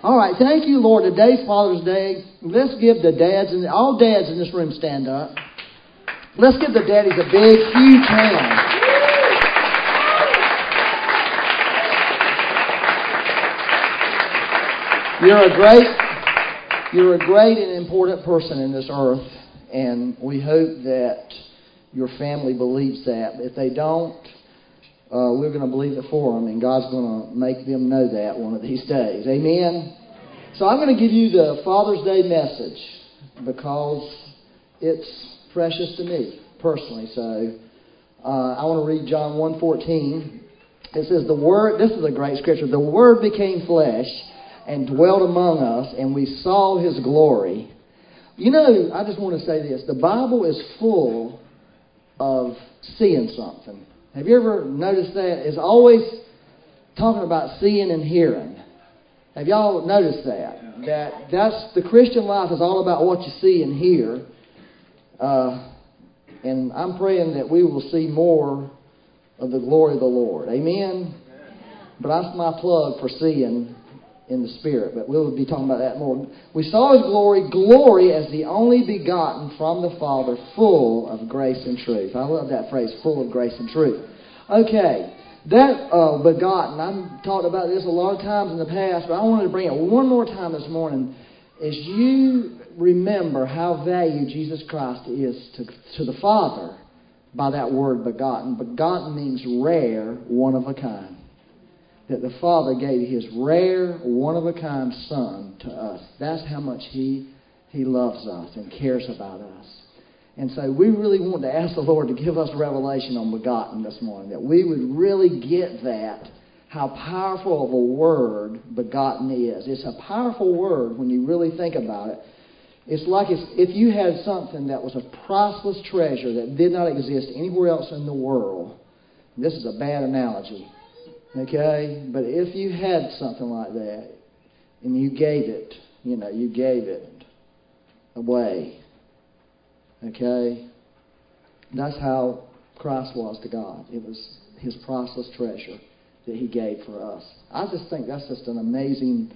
All right, thank you, Lord. Today's Father's Day. Let's give the dads and all dads in this room stand up. Let's give the daddies a big, huge hand. You're a great, you're a great and important person in this earth, and we hope that your family believes that. If they don't, uh, we're going to believe it for them, and God's going to make them know that one of these days. Amen. So I'm going to give you the Father's Day message because it's precious to me personally. So uh, I want to read John 1:14. It says, "The Word." This is a great scripture. The Word became flesh and dwelt among us, and we saw his glory. You know, I just want to say this the Bible is full of seeing something. Have you ever noticed that? It's always talking about seeing and hearing. Have y'all noticed that? That that's the Christian life is all about what you see and hear. Uh, and I'm praying that we will see more of the glory of the Lord. Amen. But that's my plug for seeing in the Spirit, but we'll be talking about that more. We saw His glory, glory as the only begotten from the Father, full of grace and truth. I love that phrase, full of grace and truth. Okay, that uh, begotten, I've talked about this a lot of times in the past, but I wanted to bring it one more time this morning. As you remember how valued Jesus Christ is to, to the Father by that word begotten. Begotten means rare, one of a kind that the Father gave His rare, one of a kind Son to us. That's how much He He loves us and cares about us. And so we really want to ask the Lord to give us revelation on begotten this morning, that we would really get that, how powerful of a word begotten is. It's a powerful word when you really think about it. It's like if you had something that was a priceless treasure that did not exist anywhere else in the world. This is a bad analogy Okay? But if you had something like that and you gave it, you know, you gave it away. Okay? That's how Christ was to God. It was his priceless treasure that he gave for us. I just think that's just an amazing,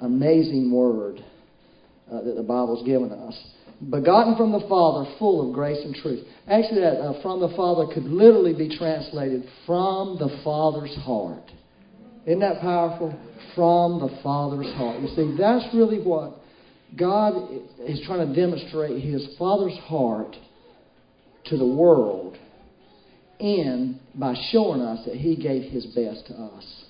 amazing word uh, that the Bible's given us begotten from the Father, full of grace and truth. Actually, that uh, from the Father could literally be translated from the Father's heart. Isn't that powerful? From the Father's heart. You see, that's really what God is trying to demonstrate His Father's heart to the world and by showing us that He gave His best to us.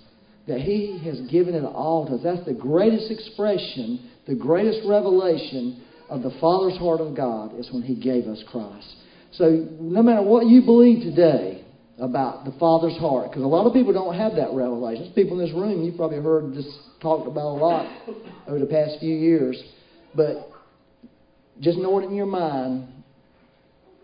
That He has given it all to us. That's the greatest expression, the greatest revelation of the Father's heart of God is when He gave us Christ. So, no matter what you believe today about the Father's heart, because a lot of people don't have that revelation. There's People in this room, you've probably heard this talked about a lot over the past few years, but just know it in your mind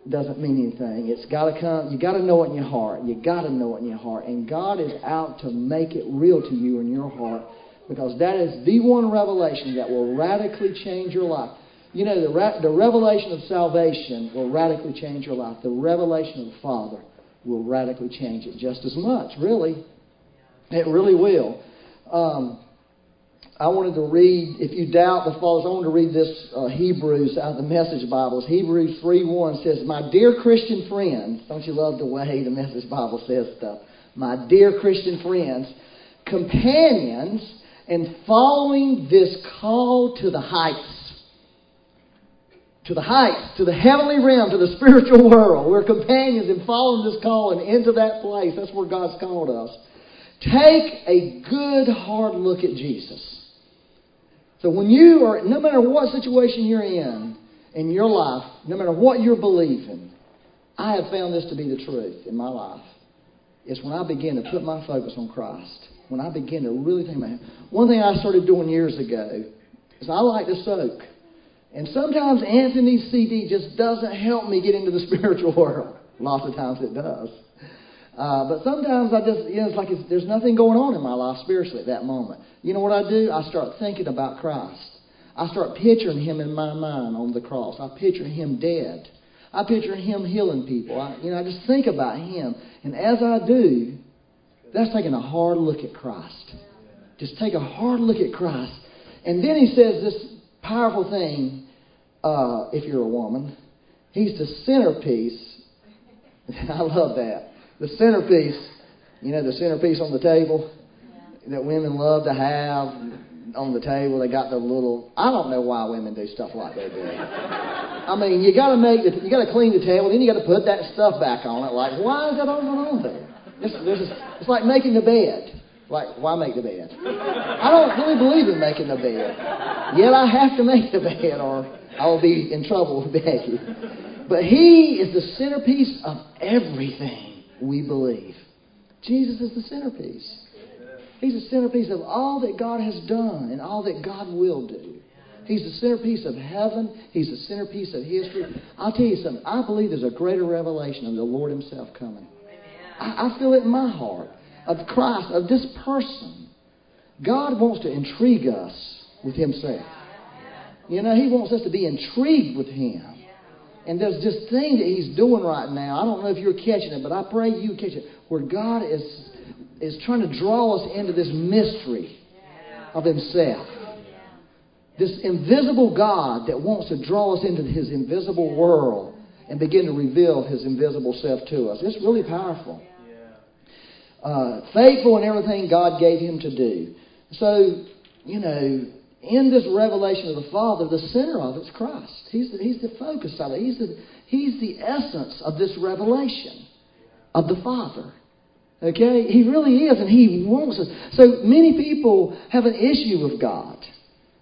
doesn't mean anything. It's got to come. You got to know it in your heart. You got to know it in your heart, and God is out to make it real to you in your heart because that is the one revelation that will radically change your life. You know, the, re- the revelation of salvation will radically change your life. The revelation of the Father will radically change it just as much, really. It really will. Um, I wanted to read, if you doubt the Father, I wanted to read this uh, Hebrews out of the Message Bibles. Hebrews 3 1 says, My dear Christian friends, don't you love the way the Message Bible says stuff? My dear Christian friends, companions, and following this call to the heights to the heights, to the heavenly realm, to the spiritual world. We're companions in following this calling into that place. That's where God's called us. Take a good hard look at Jesus. So when you are, no matter what situation you're in in your life, no matter what you're believing, I have found this to be the truth in my life. It's when I begin to put my focus on Christ. When I begin to really think about Him. One thing I started doing years ago is I like to soak. And sometimes Anthony's CD just doesn't help me get into the spiritual world. Lots of times it does. Uh, but sometimes I just, you know, it's like it's, there's nothing going on in my life spiritually at that moment. You know what I do? I start thinking about Christ. I start picturing him in my mind on the cross. I picture him dead. I picture him healing people. I, you know, I just think about him. And as I do, that's taking a hard look at Christ. Just take a hard look at Christ And then he says this powerful thing uh, if you're a woman. He's the centerpiece. I love that. The centerpiece, you know, the centerpiece on the table that women love to have on the table. They got the little. I don't know why women do stuff like they do. I mean, you got to make the, you got to clean the table, then you got to put that stuff back on it. Like, why is that on on there? It's, it's, it's like making the bed. Like, why make the bed? I don't really believe in making the bed. Yet I have to make the bed, or I will be in trouble with Becky. But He is the centerpiece of everything we believe. Jesus is the centerpiece. He's the centerpiece of all that God has done and all that God will do. He's the centerpiece of heaven. He's the centerpiece of history. I'll tell you something. I believe there's a greater revelation of the Lord Himself coming. I, I feel it in my heart of Christ, of this person. God wants to intrigue us with Himself. You know, He wants us to be intrigued with Him. And there's this thing that He's doing right now. I don't know if you're catching it, but I pray you catch it. Where God is, is trying to draw us into this mystery of Himself. This invisible God that wants to draw us into His invisible world and begin to reveal His invisible self to us. It's really powerful. Uh, faithful in everything God gave him to do. So, you know, in this revelation of the Father, the center of it's Christ. He's the, he's the focus of it. He's the, he's the essence of this revelation of the Father. Okay? He really is, and He wants us. So many people have an issue with God,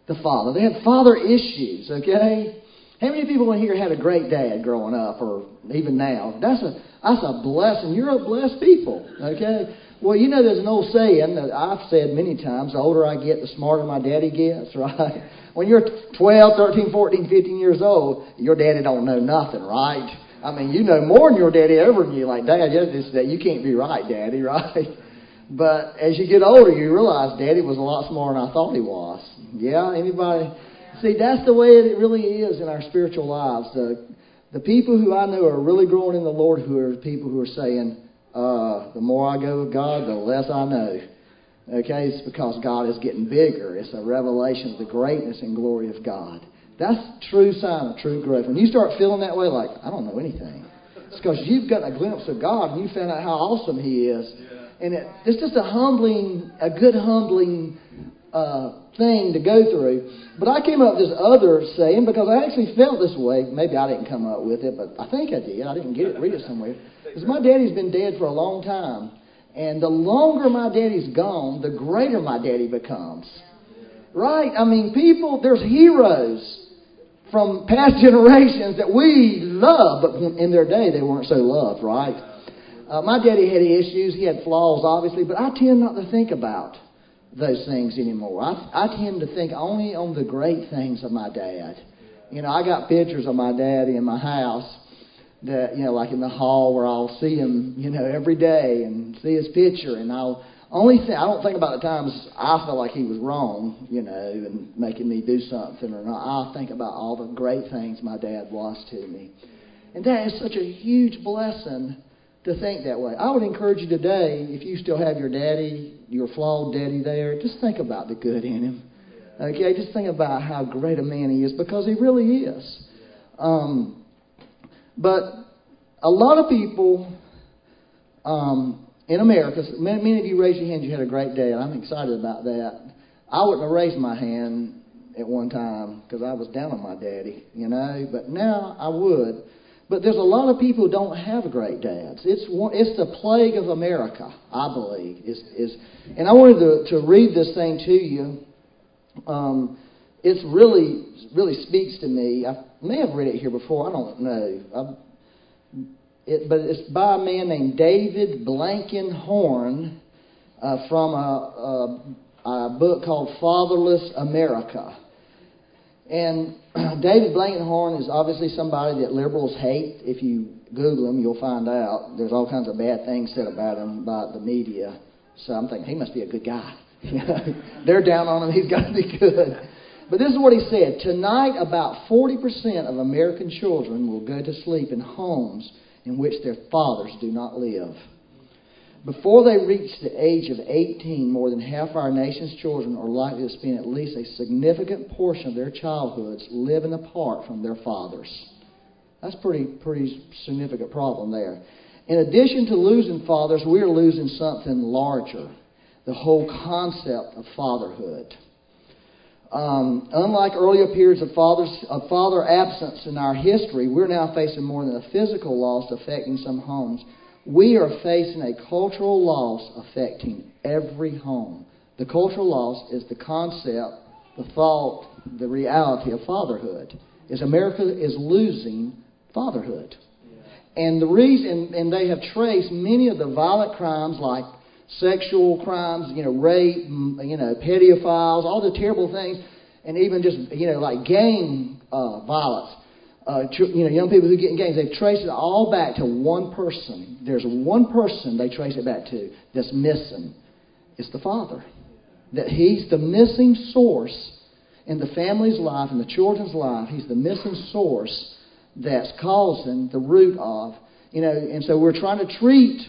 the Father. They have father issues, okay? How many people in here had a great dad growing up, or even now? That's a that's a blessing. You're a blessed people, okay? Well, you know, there's an old saying that I've said many times: the older I get, the smarter my daddy gets, right? When you're 12, 13, 14, 15 years old, your daddy don't know nothing, right? I mean, you know more than your daddy ever knew. Like, Dad, you can't be right, Daddy, right? But as you get older, you realize Daddy was a lot smarter than I thought he was. Yeah, anybody? See, that's the way it really is in our spiritual lives. The, the people who I know are really growing in the Lord who are people who are saying, uh, the more I go with God, the less I know. Okay, it's because God is getting bigger. It's a revelation of the greatness and glory of God. That's true sign of true growth. When you start feeling that way, like, I don't know anything, it's because you've gotten a glimpse of God and you found out how awesome He is. And it, it's just a humbling, a good humbling uh, thing to go through. But I came up with this other saying because I actually felt this way. Maybe I didn't come up with it, but I think I did. I didn't get it, read it somewhere. Because my daddy's been dead for a long time. And the longer my daddy's gone, the greater my daddy becomes. Right? I mean, people, there's heroes from past generations that we love, but in their day they weren't so loved, right? Uh, my daddy had issues. He had flaws, obviously, but I tend not to think about those things anymore. I, I tend to think only on the great things of my dad. You know, I got pictures of my daddy in my house that, you know, like in the hall where I'll see him, you know, every day and see his picture. And I'll only think, I don't think about the times I felt like he was wrong, you know, and making me do something or not. I think about all the great things my dad was to me. And that is such a huge blessing to think that way. I would encourage you today, if you still have your daddy, your flawed daddy there, just think about the good in him. Okay, just think about how great a man he is because he really is. Um, but a lot of people um, in America, many, of you raised your hands, you had a great day, and I'm excited about that. I wouldn't have raised my hand at one time because I was down on my daddy, you know, but now I would. But there's a lot of people who don't have great dads. It's it's the plague of America, I believe. Is is, and I wanted to, to read this thing to you. Um, it's really really speaks to me. I may have read it here before. I don't know. I, it, but it's by a man named David Blankenhorn uh, from a, a, a book called Fatherless America. And David Blankenhorn is obviously somebody that liberals hate. If you Google him, you'll find out there's all kinds of bad things said about him by the media. So I'm thinking he must be a good guy. They're down on him. He's got to be good. But this is what he said. Tonight, about 40% of American children will go to sleep in homes in which their fathers do not live. Before they reach the age of 18, more than half our nation's children are likely to spend at least a significant portion of their childhoods living apart from their fathers. That's pretty pretty significant problem there. In addition to losing fathers, we're losing something larger the whole concept of fatherhood. Um, unlike earlier periods of, fathers, of father absence in our history, we're now facing more than a physical loss affecting some homes. We are facing a cultural loss affecting every home. The cultural loss is the concept, the thought, the reality of fatherhood. Is America is losing fatherhood. And the reason, and they have traced many of the violent crimes like sexual crimes, you know, rape, you know, pedophiles, all the terrible things, and even just, you know, like gang uh, violence. Uh, you know, young people who get in gangs, they've traced it all back to one person. There's one person they trace it back to that's missing. It's the father. That he's the missing source in the family's life, in the children's life. He's the missing source that's causing the root of, you know, and so we're trying to treat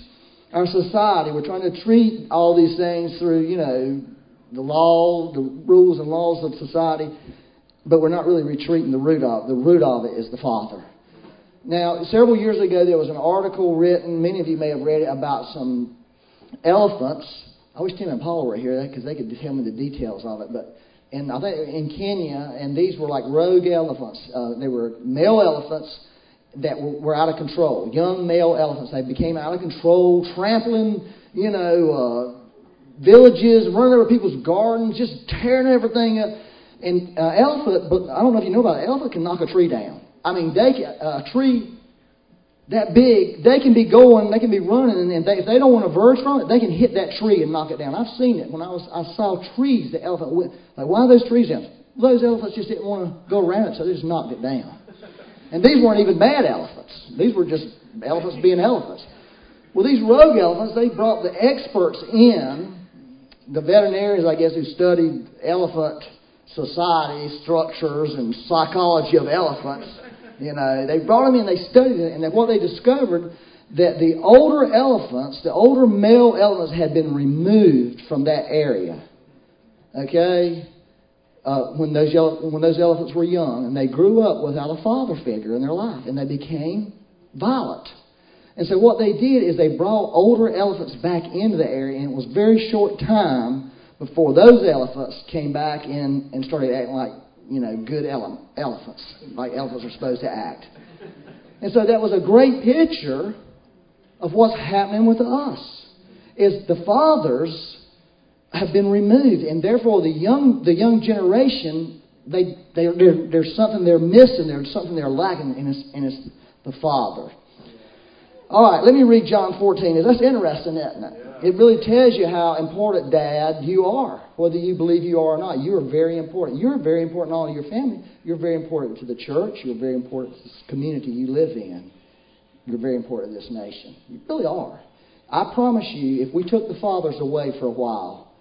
our society, we're trying to treat all these things through, you know, the law, the rules and laws of society, but we're not really retreating the root of. it. The root of it is the Father. Now, several years ago, there was an article written, many of you may have read it, about some elephants. I wish Tim and Paul were here because they could tell me the details of it, but and I think in Kenya, and these were like rogue elephants. Uh, they were male elephants that were, were out of control. Young male elephants. They became out of control, trampling, you know, uh, villages, running over people's gardens, just tearing everything up. And uh, elephant, but I don't know if you know about it. Elephant can knock a tree down. I mean, they can, uh, a tree that big, they can be going, they can be running, and they, if they don't want to verge from it, they can hit that tree and knock it down. I've seen it when I was I saw trees. The elephant went like, why are those trees down? Those elephants just didn't want to go around it, so they just knocked it down. And these weren't even bad elephants. These were just elephants being elephants. Well, these rogue elephants, they brought the experts in, the veterinarians, I guess, who studied elephant society structures and psychology of elephants you know, they brought them in, they studied it, and what they discovered that the older elephants, the older male elephants, had been removed from that area. Okay, uh, when those when those elephants were young, and they grew up without a father figure in their life, and they became violent. And so what they did is they brought older elephants back into the area, and it was very short time before those elephants came back in and started acting like you know, good ele- elephants, like elephants are supposed to act. And so that was a great picture of what's happening with us. Is the fathers have been removed, and therefore the young the young generation they they there's something they're missing, there's something they're lacking, and it's, and it's the father. All right, let me read John 14. That's interesting, isn't it? It really tells you how important, Dad, you are, whether you believe you are or not. You are very important. You're very important to all to your family, you're very important to the church, you're very important to the community you live in. You're very important to this nation. You really are. I promise you, if we took the fathers away for a while,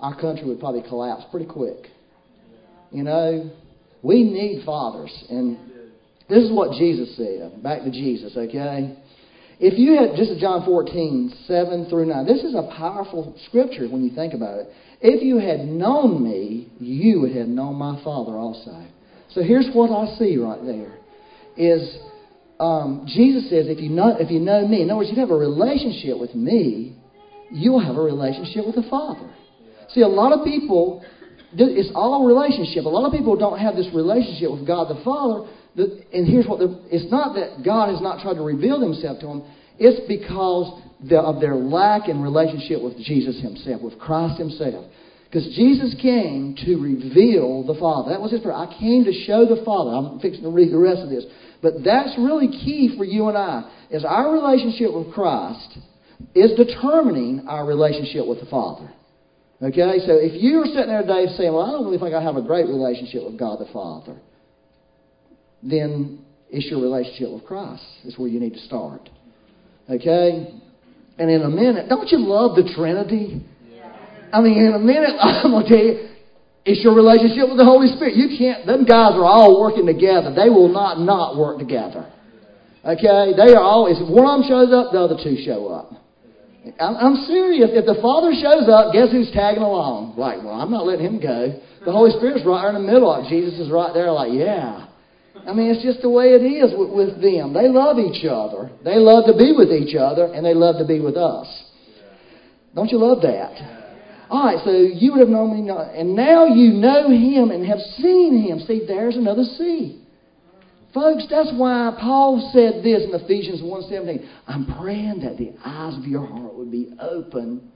our country would probably collapse pretty quick. You know, we need fathers. And this is what Jesus said. Back to Jesus, okay? If you had, is John 14, 7 through 9. This is a powerful scripture when you think about it. If you had known me, you would have known my Father also. So here's what I see right there. Is um, Jesus says, if you, know, if you know me, in other words, if you have a relationship with me, you'll have a relationship with the Father. See, a lot of people, it's all a relationship. A lot of people don't have this relationship with God the Father the, and here's what it's not that God has not tried to reveal himself to them, it's because the, of their lack in relationship with Jesus himself, with Christ himself. Because Jesus came to reveal the Father. That was his prayer. I came to show the Father. I'm fixing to read the rest of this. But that's really key for you and I, is our relationship with Christ is determining our relationship with the Father. Okay? So if you're sitting there today saying, well, I don't really think I have a great relationship with God the Father then it's your relationship with Christ. Is where you need to start. Okay? And in a minute, don't you love the Trinity? I mean, in a minute, I'm going to tell you, it's your relationship with the Holy Spirit. You can't, them guys are all working together. They will not not work together. Okay? They are always, if one of them shows up, the other two show up. I'm, I'm serious. If the Father shows up, guess who's tagging along? Like, well, I'm not letting him go. The Holy Spirit's right there in the middle. Like, Jesus is right there, like, yeah. I mean, it's just the way it is with, with them. They love each other. They love to be with each other, and they love to be with us. Don't you love that? All right, so you would have known me, not, and now you know him and have seen him. See, there's another see. Folks, that's why Paul said this in Ephesians 1.17. I'm praying that the eyes of your heart would be open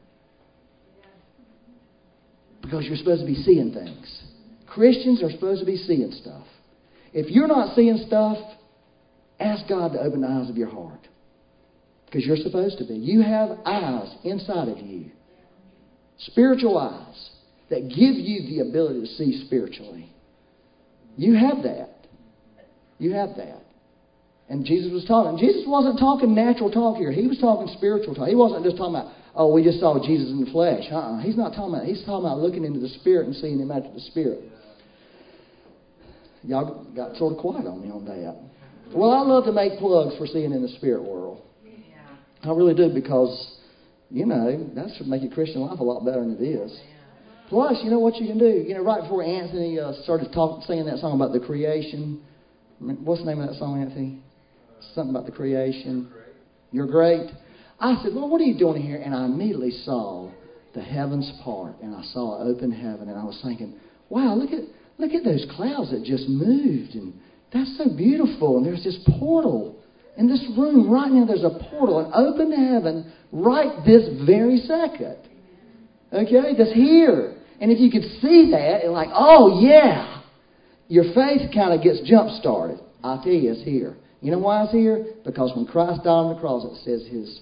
because you're supposed to be seeing things. Christians are supposed to be seeing stuff. If you're not seeing stuff, ask God to open the eyes of your heart because you're supposed to be. You have eyes inside of you, spiritual eyes, that give you the ability to see spiritually. You have that. You have that. And Jesus was talking. Jesus wasn't talking natural talk here. He was talking spiritual talk. He wasn't just talking about, oh, we just saw Jesus in the flesh. Uh-uh. He's not talking about. He's talking about looking into the spirit and seeing him after the spirit. Y'all got sort of quiet on me on that. Well, I love to make plugs for seeing in the spirit world. I really do because, you know, that should make your Christian life a lot better than it is. Plus, you know what you can do. You know, right before Anthony uh, started talking, singing that song about the creation What's the name of that song, Anthony? Something about the creation. You're great. I said, Lord, what are you doing here? And I immediately saw the heavens part, and I saw open heaven, and I was thinking, wow, look at look at those clouds that just moved, and that's so beautiful. And there's this portal in this room right now. There's a portal, an open heaven, right this very second. Okay, that's here. And if you could see that, and like, oh yeah, your faith kind of gets jump started. I'll tell you, it's here. You know why it's here? Because when Christ died on the cross, it says his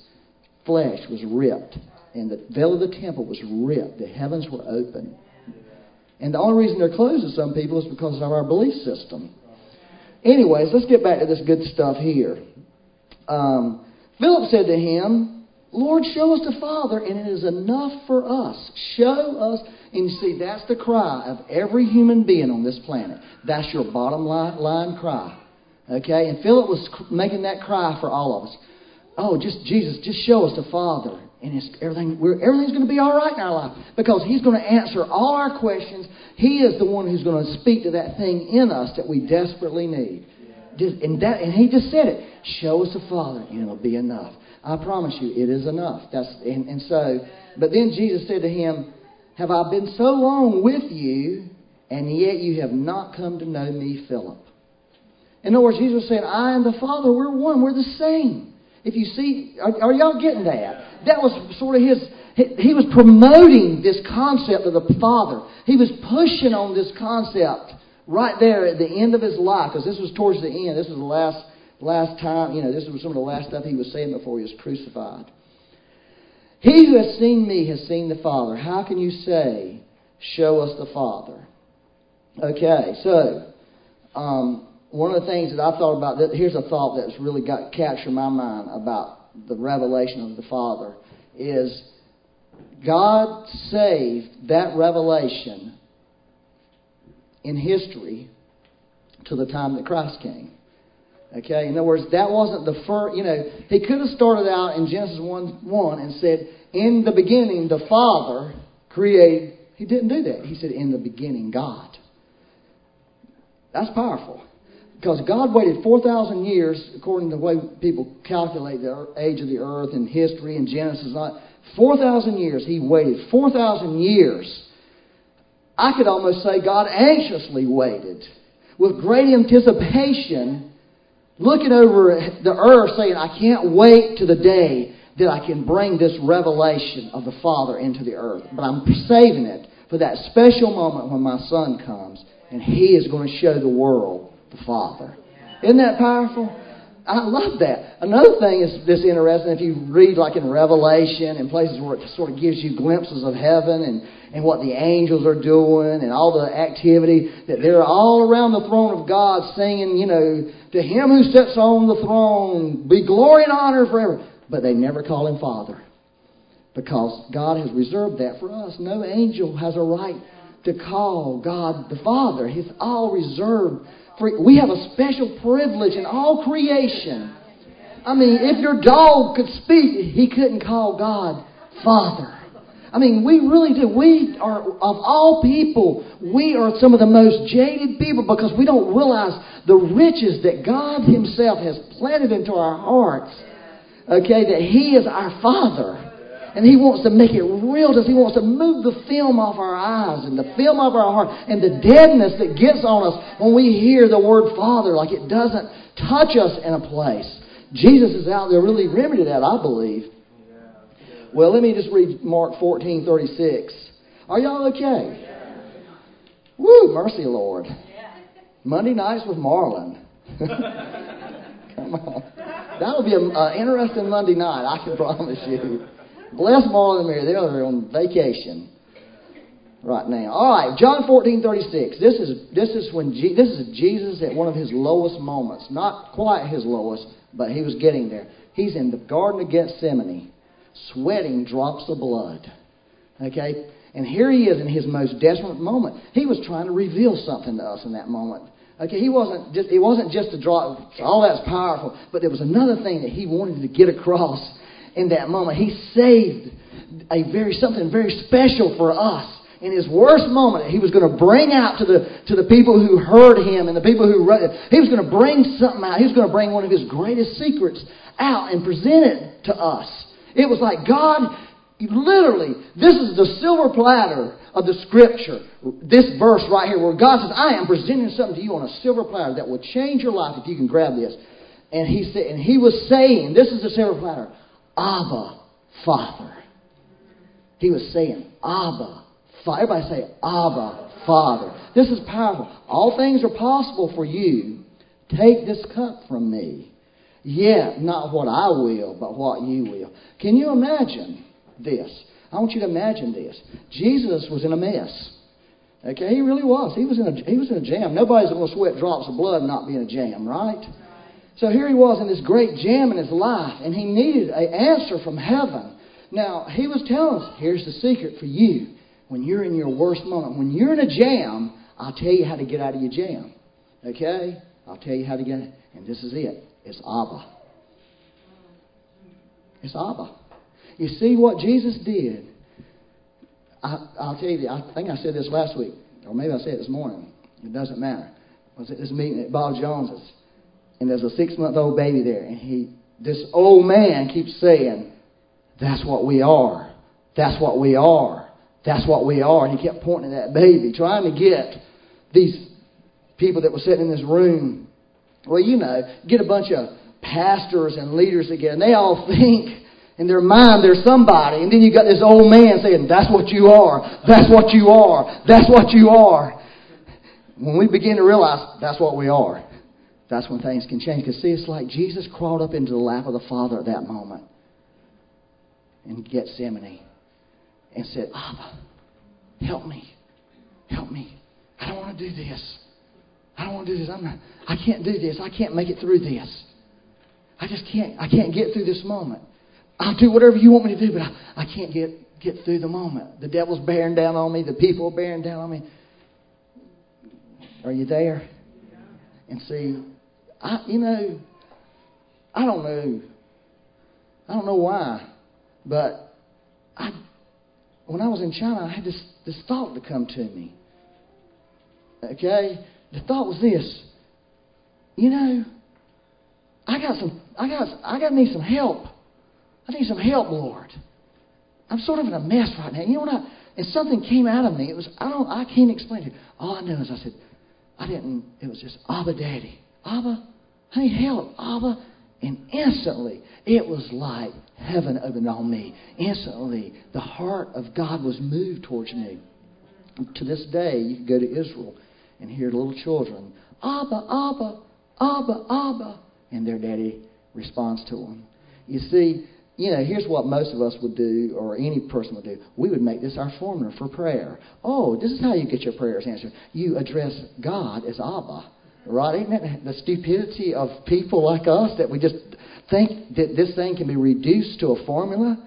flesh was ripped, and the veil of the temple was ripped. The heavens were open. And the only reason they're closed to some people is because of our belief system. Anyways, let's get back to this good stuff here. Um, Philip said to him, Lord, show us the Father, and it is enough for us. Show us. And you see, that's the cry of every human being on this planet. That's your bottom line, line cry. Okay? And Philip was making that cry for all of us. Oh, just Jesus, just show us the Father. And it's, everything, everything's going to be all right in our life because He's going to answer all our questions. He is the one who's going to speak to that thing in us that we desperately need. Just, and, that, and He just said it. Show us the Father, and it'll be enough. I promise you, it is enough. That's and, and so, but then Jesus said to him, "Have I been so long with you, and yet you have not come to know me, Philip?" In other words, Jesus saying, "I and the Father, we're one. We're the same." If you see, are, are y'all getting that? That was sort of his. He, he was promoting this concept of the Father. He was pushing on this concept right there at the end of his life, because this was towards the end. This was the last last time, you know, this was some of the last stuff he was saying before he was crucified. He who has seen me has seen the Father. How can you say, Show us the Father? Okay, so um, one of the things that I thought about, that, here's a thought that's really got captured my mind about the revelation of the Father is God saved that revelation in history to the time that Christ came. Okay, in other words, that wasn't the first, you know, he could have started out in Genesis 1 1 and said, In the beginning, the Father created. He didn't do that. He said, In the beginning, God. That's powerful. Because God waited 4,000 years, according to the way people calculate the age of the earth and history and Genesis. 4,000 years. He waited 4,000 years. I could almost say God anxiously waited with great anticipation looking over the earth saying, I can't wait to the day that I can bring this revelation of the Father into the earth. But I'm saving it for that special moment when my son comes and he is going to show the world the Father. Isn't that powerful? I love that. Another thing is this interesting. If you read like in Revelation and places where it sort of gives you glimpses of heaven and, and what the angels are doing and all the activity, that they're all around the throne of God singing, you know, to him who sits on the throne be glory and honor forever. But they never call him Father because God has reserved that for us. No angel has a right to call God the Father. He's all reserved for, we have a special privilege in all creation I mean, if your dog could speak, he couldn't call God Father. I mean, we really do. We are, of all people, we are some of the most jaded people because we don't realize the riches that God Himself has planted into our hearts. Okay, that He is our Father. And He wants to make it real to us. He wants to move the film off our eyes and the film off our heart and the deadness that gets on us when we hear the word Father, like it doesn't touch us in a place. Jesus is out there really remedying that, I believe. Well, let me just read Mark 14 36. Are y'all okay? Woo, mercy, Lord. Monday nights with Marlon. Come on. That'll be an interesting Monday night, I can promise you. Bless Marlon and Mary. They're on vacation right now. All right, John 14, 36. This is, this is when Je- this is Jesus at one of his lowest moments. Not quite his lowest, but he was getting there. He's in the Garden of Gethsemane sweating drops of blood. Okay? And here he is in his most desperate moment. He was trying to reveal something to us in that moment. Okay, he wasn't just it wasn't just a drop all that's powerful, but there was another thing that he wanted to get across in that moment. He saved a very something very special for us in his worst moment, he was going to bring out to the, to the people who heard him and the people who it, he was going to bring something out. He was going to bring one of his greatest secrets out and present it to us. It was like God, literally, this is the silver platter of the scripture. This verse right here, where God says, I am presenting something to you on a silver platter that will change your life if you can grab this. And he said, and he was saying, this is the silver platter, Abba, Father. He was saying, Abba, Father. Everybody say, Abba, Father. This is powerful. All things are possible for you. Take this cup from me. Yet, not what I will, but what you will. Can you imagine this? I want you to imagine this. Jesus was in a mess. Okay, he really was. He was in a, he was in a jam. Nobody's going to sweat drops of blood not be in a jam, right? So here he was in this great jam in his life, and he needed an answer from heaven. Now, he was telling us here's the secret for you. When you're in your worst moment, when you're in a jam, I'll tell you how to get out of your jam. Okay? I'll tell you how to get it. And this is it. It's Abba. It's Abba. You see what Jesus did? I, will tell you, I think I said this last week, or maybe I said it this morning. It doesn't matter. Was at this meeting at Bob Jones's, and there's a six month old baby there, and he, this old man keeps saying, That's what we are. That's what we are. That's what we are. And he kept pointing at that baby, trying to get these people that were sitting in this room well, you know, get a bunch of pastors and leaders and they all think in their mind they're somebody, and then you got this old man saying, That's what you are, that's what you are, that's what you are. When we begin to realize that's what we are, that's when things can change. Because, see, it's like Jesus crawled up into the lap of the Father at that moment in Gethsemane and said, Abba, help me. Help me. I don't want to do this. I don't want to do this. I'm not, I can't do this. I can't make it through this. I just can't. I can't get through this moment. I'll do whatever you want me to do, but I, I can't get get through the moment. The devil's bearing down on me. The people are bearing down on me. Are you there? And see, I you know, I don't know. I don't know why, but I when I was in China, I had this this thought to come to me. Okay, the thought was this you know, I got some, I got, I got need some help. I need some help, Lord. I'm sort of in a mess right now. You know what? I, and something came out of me. It was, I don't, I can't explain it. All I know is I said, I didn't, it was just, Abba, Daddy. Abba, Need help. Abba. And instantly, it was like heaven opened on me. Instantly, the heart of God was moved towards me. To this day, you can go to Israel and hear little children, Abba, Abba, Abba, Abba. And their daddy responds to them. You see, you know, here's what most of us would do, or any person would do. We would make this our formula for prayer. Oh, this is how you get your prayers answered. You address God as Abba. Right? Isn't that the stupidity of people like us that we just think that this thing can be reduced to a formula?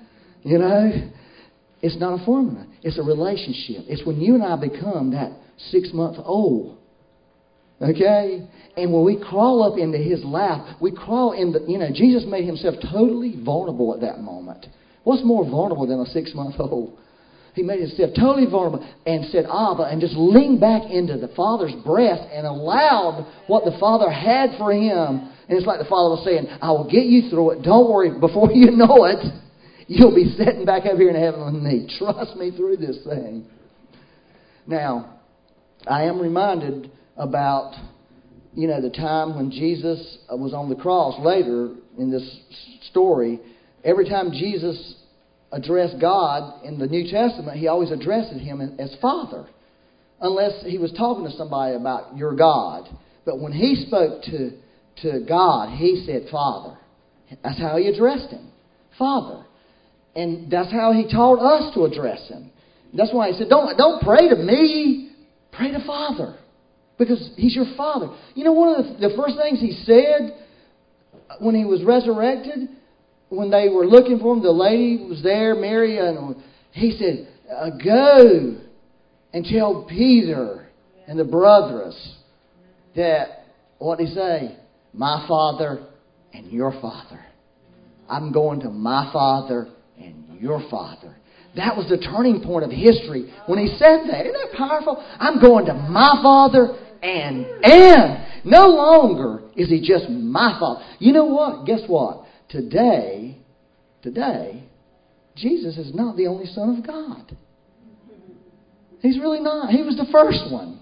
You know? It's not a formula. It's a relationship. It's when you and I become that six month old Okay? And when we crawl up into his lap, we crawl in the, you know, Jesus made himself totally vulnerable at that moment. What's more vulnerable than a six month old? He made himself totally vulnerable and said, Abba, and just leaned back into the Father's breast and allowed what the Father had for him. And it's like the Father was saying, I will get you through it. Don't worry. Before you know it, you'll be sitting back up here in heaven with me. Trust me through this thing. Now, I am reminded about, you know, the time when Jesus was on the cross later in this story. Every time Jesus addressed God in the New Testament, he always addressed him as Father, unless he was talking to somebody about your God. But when he spoke to, to God, he said Father. That's how he addressed him Father. And that's how he taught us to address him. That's why he said, Don't, don't pray to me, pray to Father. Because he's your Father. You know, one of the, the first things he said when he was resurrected when they were looking for him, the lady was there, Mary, and he said, uh, Go and tell Peter and the brothers that, what did he say? My father and your father. I'm going to my father and your father. That was the turning point of history when he said that. Isn't that powerful? I'm going to my father and and no longer is he just my father. You know what? Guess what? Today, today, Jesus is not the only Son of God. He's really not. He was the first one.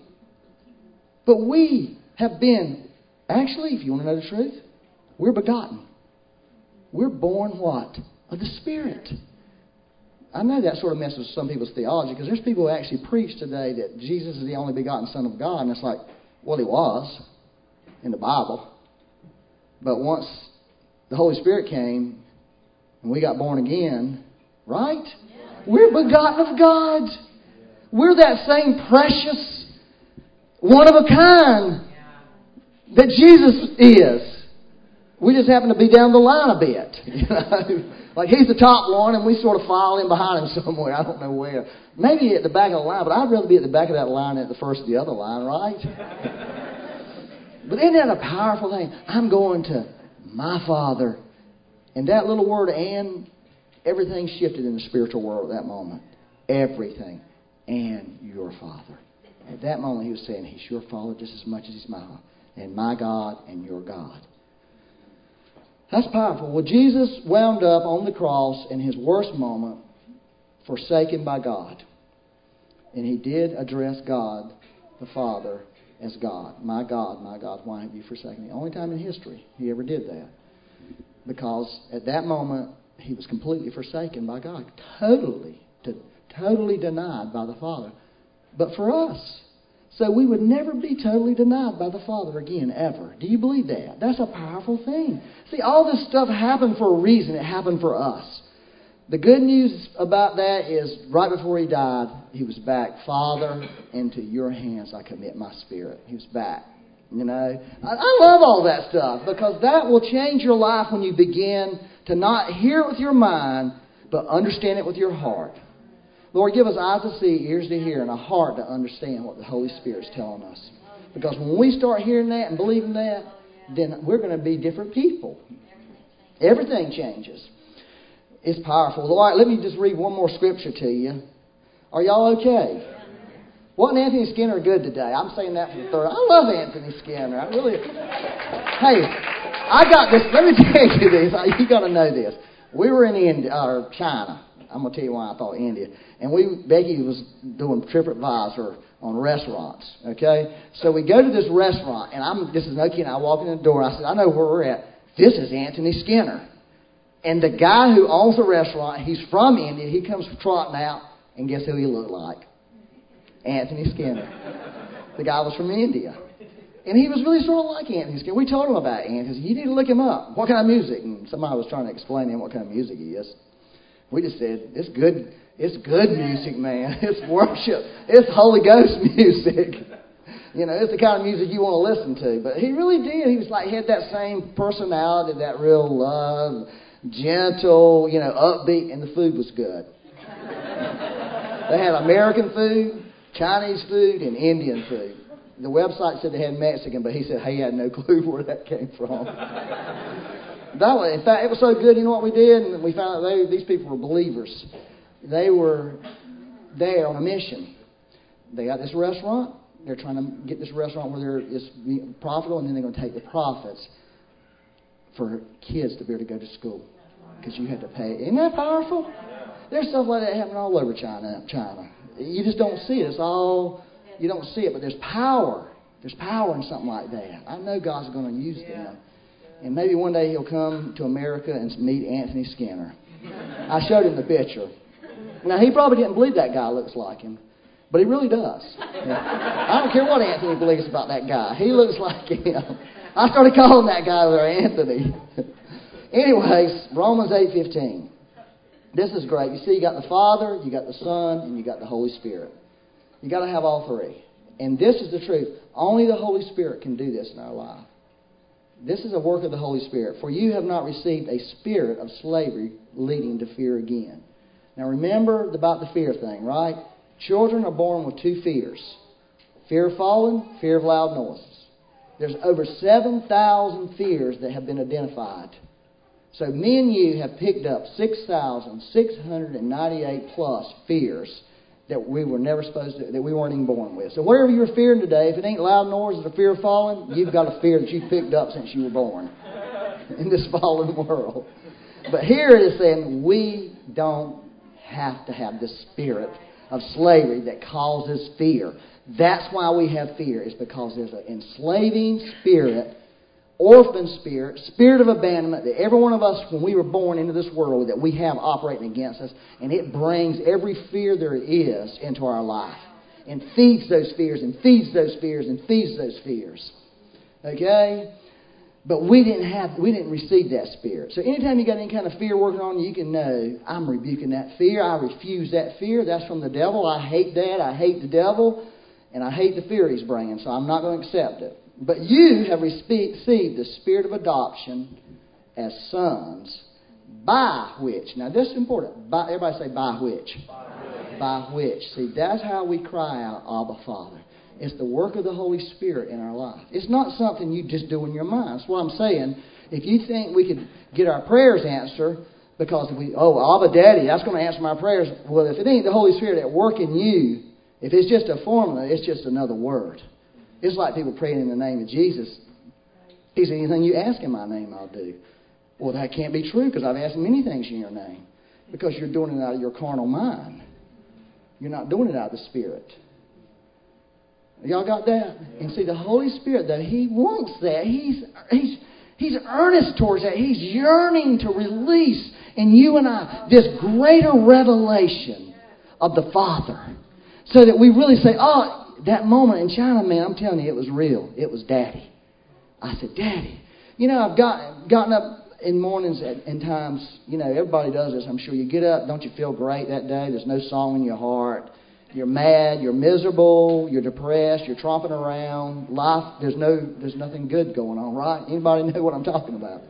But we have been, actually, if you want to know the truth, we're begotten. We're born what? Of the Spirit. I know that sort of messes with some people's theology because there's people who actually preach today that Jesus is the only begotten Son of God, and it's like, well, he was in the Bible. But once the Holy Spirit came and we got born again, right? We're begotten of God. We're that same precious, one of a kind that Jesus is. We just happen to be down the line a bit. You know? like he's the top one and we sort of file in behind him somewhere. I don't know where. Maybe at the back of the line, but I'd rather be at the back of that line than at the first of the other line, right? but isn't that a powerful thing? I'm going to my Father. And that little word and, everything shifted in the spiritual world at that moment. Everything. And your Father. At that moment, he was saying, He's your Father just as much as He's my Father. and my God and your God. That's powerful. Well, Jesus wound up on the cross in his worst moment, forsaken by God. And he did address God, the Father, as God. My God, my God, why have you forsaken me? Only time in history he ever did that. Because at that moment, he was completely forsaken by God. Totally, totally denied by the Father. But for us, so we would never be totally denied by the Father again, ever. Do you believe that? That's a powerful thing. See, all this stuff happened for a reason. It happened for us. The good news about that is right before he died, he was back. Father, into your hands I commit my spirit. He was back. You know, I, I love all that stuff because that will change your life when you begin to not hear it with your mind, but understand it with your heart. Lord, give us eyes to see, ears to hear, and a heart to understand what the Holy Spirit's telling us. Because when we start hearing that and believing that, then we're going to be different people. Everything changes. It's powerful. All right, let me just read one more scripture to you. Are y'all okay? Wasn't Anthony Skinner good today? I'm saying that for the third. I love Anthony Skinner. I really. Hey, I got this. Let me tell you this. Uh, you got to know this. We were in India or uh, China. I'm gonna tell you why I thought India. And we Becky was doing TripAdvisor on restaurants. Okay, so we go to this restaurant, and I'm this is no kidding. I walk in the door. And I said, I know where we're at. This is Anthony Skinner. And the guy who owns the restaurant, he's from India. He comes trotting out, and guess who he looked like? Anthony Skinner. the guy was from India. And he was really sort of like Anthony Skinner. We told him about Anthony. You need to look him up. What kind of music? And somebody was trying to explain to him what kind of music he is. We just said, it's good. It's good music, man. It's worship. It's Holy Ghost music. You know, it's the kind of music you want to listen to. But he really did. He was like, he had that same personality, that real love, gentle, you know, upbeat, and the food was good. they had American food, Chinese food, and Indian food. the website said they had Mexican, but he said he had no clue where that came from. that was, in fact, it was so good. You know what we did? And we found out they, these people were believers. They were there on a mission. They got this restaurant. They're trying to get this restaurant where they're it's profitable, and then they're going to take the profits for kids to be able to go to school because you had to pay. Isn't that powerful? There's stuff like that happening all over China. China. You just don't see it. It's all you don't see it, but there's power. There's power in something like that. I know God's going to use them. And maybe one day he'll come to America and meet Anthony Skinner. I showed him the picture. Now, he probably didn't believe that guy looks like him, but he really does. Yeah. I don't care what Anthony believes about that guy. He looks like him. I started calling that guy there Anthony. Anyways, Romans 8.15. This is great. You see, you got the Father, you got the Son, and you got the Holy Spirit. You got to have all three. And this is the truth. Only the Holy Spirit can do this in our life. This is a work of the Holy Spirit. For you have not received a spirit of slavery leading to fear again. Now remember about the fear thing, right? Children are born with two fears fear of falling, fear of loud noises. There's over 7,000 fears that have been identified. So me and you have picked up 6,698 plus fears that we were never supposed to, that we weren't even born with. So whatever you're fearing today, if it ain't loud noises or fear of falling, you've got a fear that you picked up since you were born in this fallen world. But here it is saying we don't have to have the spirit of slavery that causes fear. That's why we have fear, is because there's an enslaving spirit orphan spirit, spirit of abandonment that every one of us, when we were born into this world, that we have operating against us, and it brings every fear there is into our life, and feeds those fears, and feeds those fears, and feeds those fears. Okay? But we didn't have, we didn't receive that spirit. So anytime you got any kind of fear working on you, you can know I'm rebuking that fear. I refuse that fear. That's from the devil. I hate that. I hate the devil, and I hate the fear he's bringing. So I'm not going to accept it. But you have received the spirit of adoption as sons, by which, now this is important, by, everybody say by which. By which. By which. See, that's how we cry out, Abba Father. It's the work of the Holy Spirit in our life. It's not something you just do in your mind. That's what I'm saying. If you think we could get our prayers answered because if we, oh, Abba Daddy, that's going to answer my prayers. Well, if it ain't the Holy Spirit at work in you, if it's just a formula, it's just another word. It's like people praying in the name of Jesus. He said, Anything you ask in my name, I'll do. Well, that can't be true because I've asked many things in your name. Because you're doing it out of your carnal mind. You're not doing it out of the Spirit. Y'all got that? And see, the Holy Spirit, though, He wants that. He's, he's, he's earnest towards that. He's yearning to release in you and I this greater revelation of the Father. So that we really say, oh, that moment in China, man, I'm telling you, it was real. It was Daddy. I said, Daddy. You know, I've got, gotten up in mornings and times, you know, everybody does this, I'm sure. You get up, don't you feel great that day? There's no song in your heart. You're mad, you're miserable, you're depressed, you're tromping around. Life, there's no, there's nothing good going on, right? Anybody know what I'm talking about?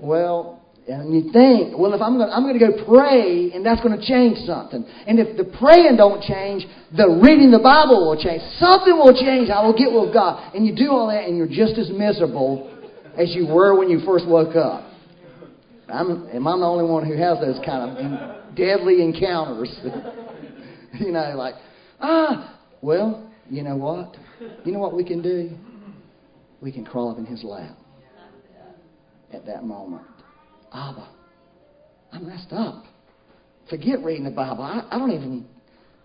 Well, and you think, well, if I'm going, I'm going to go pray, and that's going to change something. And if the praying don't change, the reading the Bible will change. Something will change. I will get with God. And you do all that, and you're just as miserable as you were when you first woke up. I'm, am I the only one who has those kind of deadly encounters? you know, like, ah, well, you know what? You know what we can do? We can crawl up in His lap at that moment. Abba, I messed up. Forget reading the Bible. I, I don't even,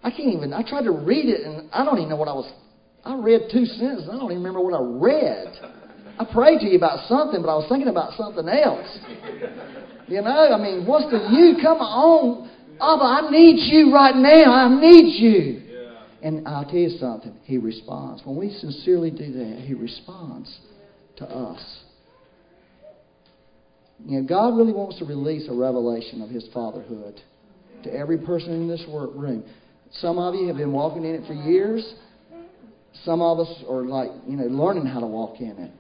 I can't even, I tried to read it and I don't even know what I was, I read two sentences. I don't even remember what I read. I prayed to you about something, but I was thinking about something else. You know, I mean, what's the you? Come on. Abba, I need you right now. I need you. And I'll tell you something. He responds. When we sincerely do that, He responds to us. You know, God really wants to release a revelation of His fatherhood to every person in this room. Some of you have been walking in it for years. Some of us are like, you know, learning how to walk in it.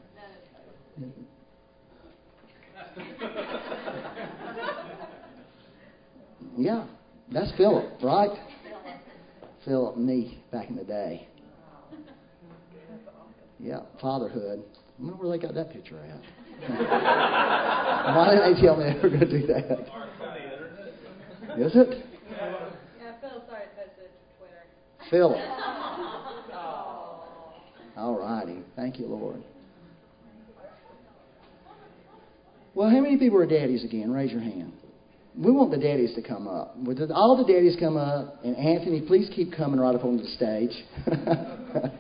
Yeah, that's Philip, right? Philip, me back in the day. Yeah, fatherhood. I wonder where they got that picture at. Why didn't they tell me they were going to do that? Is it? Yeah, Phil sorry, posted to Twitter. Phil. Oh. All righty. Thank you, Lord. Well, how many people are daddies again? Raise your hand. We want the daddies to come up. All the daddies come up? And Anthony, please keep coming right up on the stage.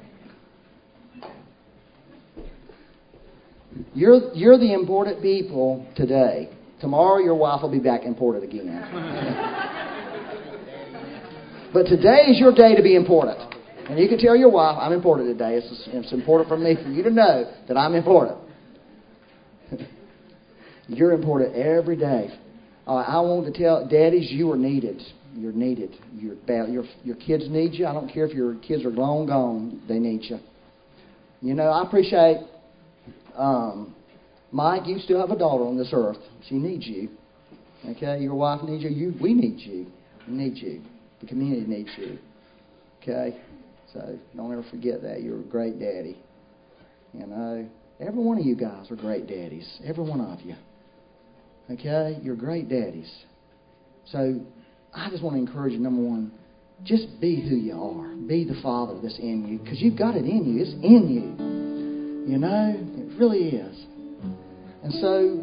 you're, you're the important people today. Tomorrow, your wife will be back important again. but today is your day to be important. And you can tell your wife, I'm important today. It's, it's important for me for you to know that I'm important. You're important every day. Uh, I want to tell daddies, you are needed. You're needed. Your, your, your kids need you. I don't care if your kids are long gone, they need you. You know, I appreciate um, Mike. You still have a daughter on this earth. She needs you. Okay, your wife needs you. You, we need you. We need you. The community needs you. Okay, so don't ever forget that. You're a great daddy. You know, every one of you guys are great daddies. Every one of you. Okay? You're great daddies. So I just want to encourage you, number one, just be who you are. Be the father that's in you. Because you've got it in you. It's in you. You know? Really is. And so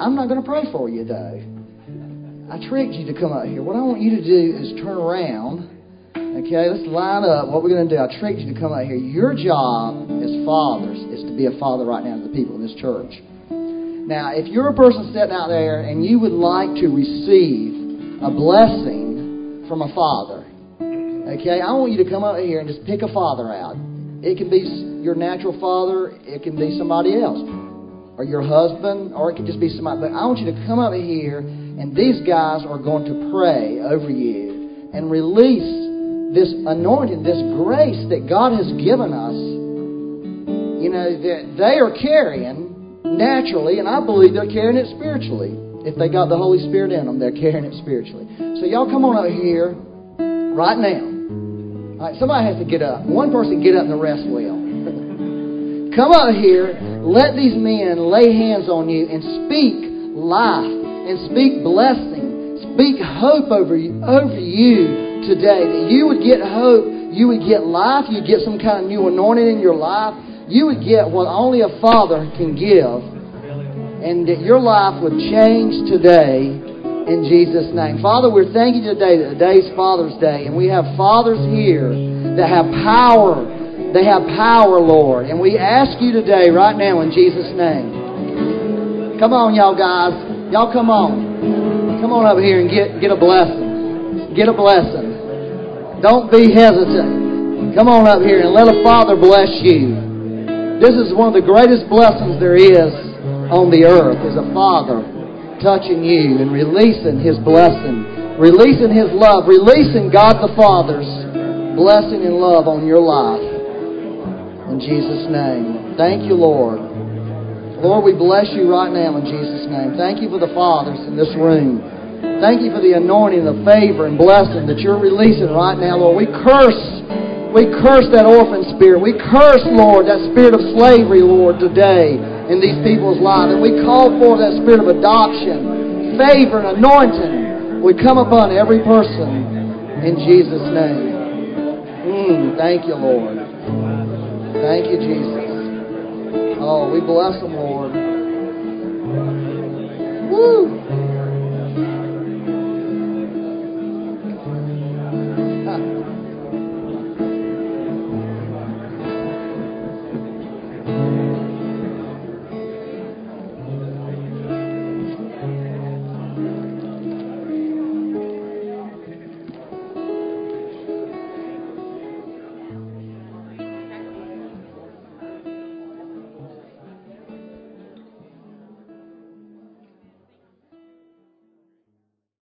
I'm not going to pray for you, though. I tricked you to come out here. What I want you to do is turn around. Okay, let's line up what we're going to do. I tricked you to come out here. Your job as fathers is to be a father right now to the people in this church. Now, if you're a person sitting out there and you would like to receive a blessing from a father, okay, I want you to come out here and just pick a father out. It can be your natural father, it can be somebody else, or your husband, or it could just be somebody. But I want you to come up here, and these guys are going to pray over you and release this anointing, this grace that God has given us. You know, that they are carrying naturally, and I believe they're carrying it spiritually. If they got the Holy Spirit in them, they're carrying it spiritually. So y'all come on out here right now. All right, somebody has to get up. One person get up and the rest will. Come out here. Let these men lay hands on you and speak life and speak blessing. Speak hope over you, over you today. That you would get hope. You would get life. You'd get some kind of new anointing in your life you would get what only a father can give, and that your life would change today in Jesus' name. Father, we're thanking you today that today's Father's Day, and we have fathers here that have power. They have power, Lord. And we ask you today, right now, in Jesus' name. Come on, y'all guys. Y'all come on. Come on over here and get, get a blessing. Get a blessing. Don't be hesitant. Come on up here and let a father bless you. This is one of the greatest blessings there is on the earth is a father touching you and releasing his blessing, releasing his love, releasing God the Father's blessing and love on your life. In Jesus' name. Thank you, Lord. Lord, we bless you right now in Jesus' name. Thank you for the fathers in this room. Thank you for the anointing, the favor, and blessing that you're releasing right now, Lord. We curse we curse that orphan spirit. We curse, Lord, that spirit of slavery, Lord, today in these people's lives. And we call for that spirit of adoption, favor, and anointing We come upon every person in Jesus' name. Mm, thank you, Lord. Thank you, Jesus. Oh, we bless them, Lord. Woo!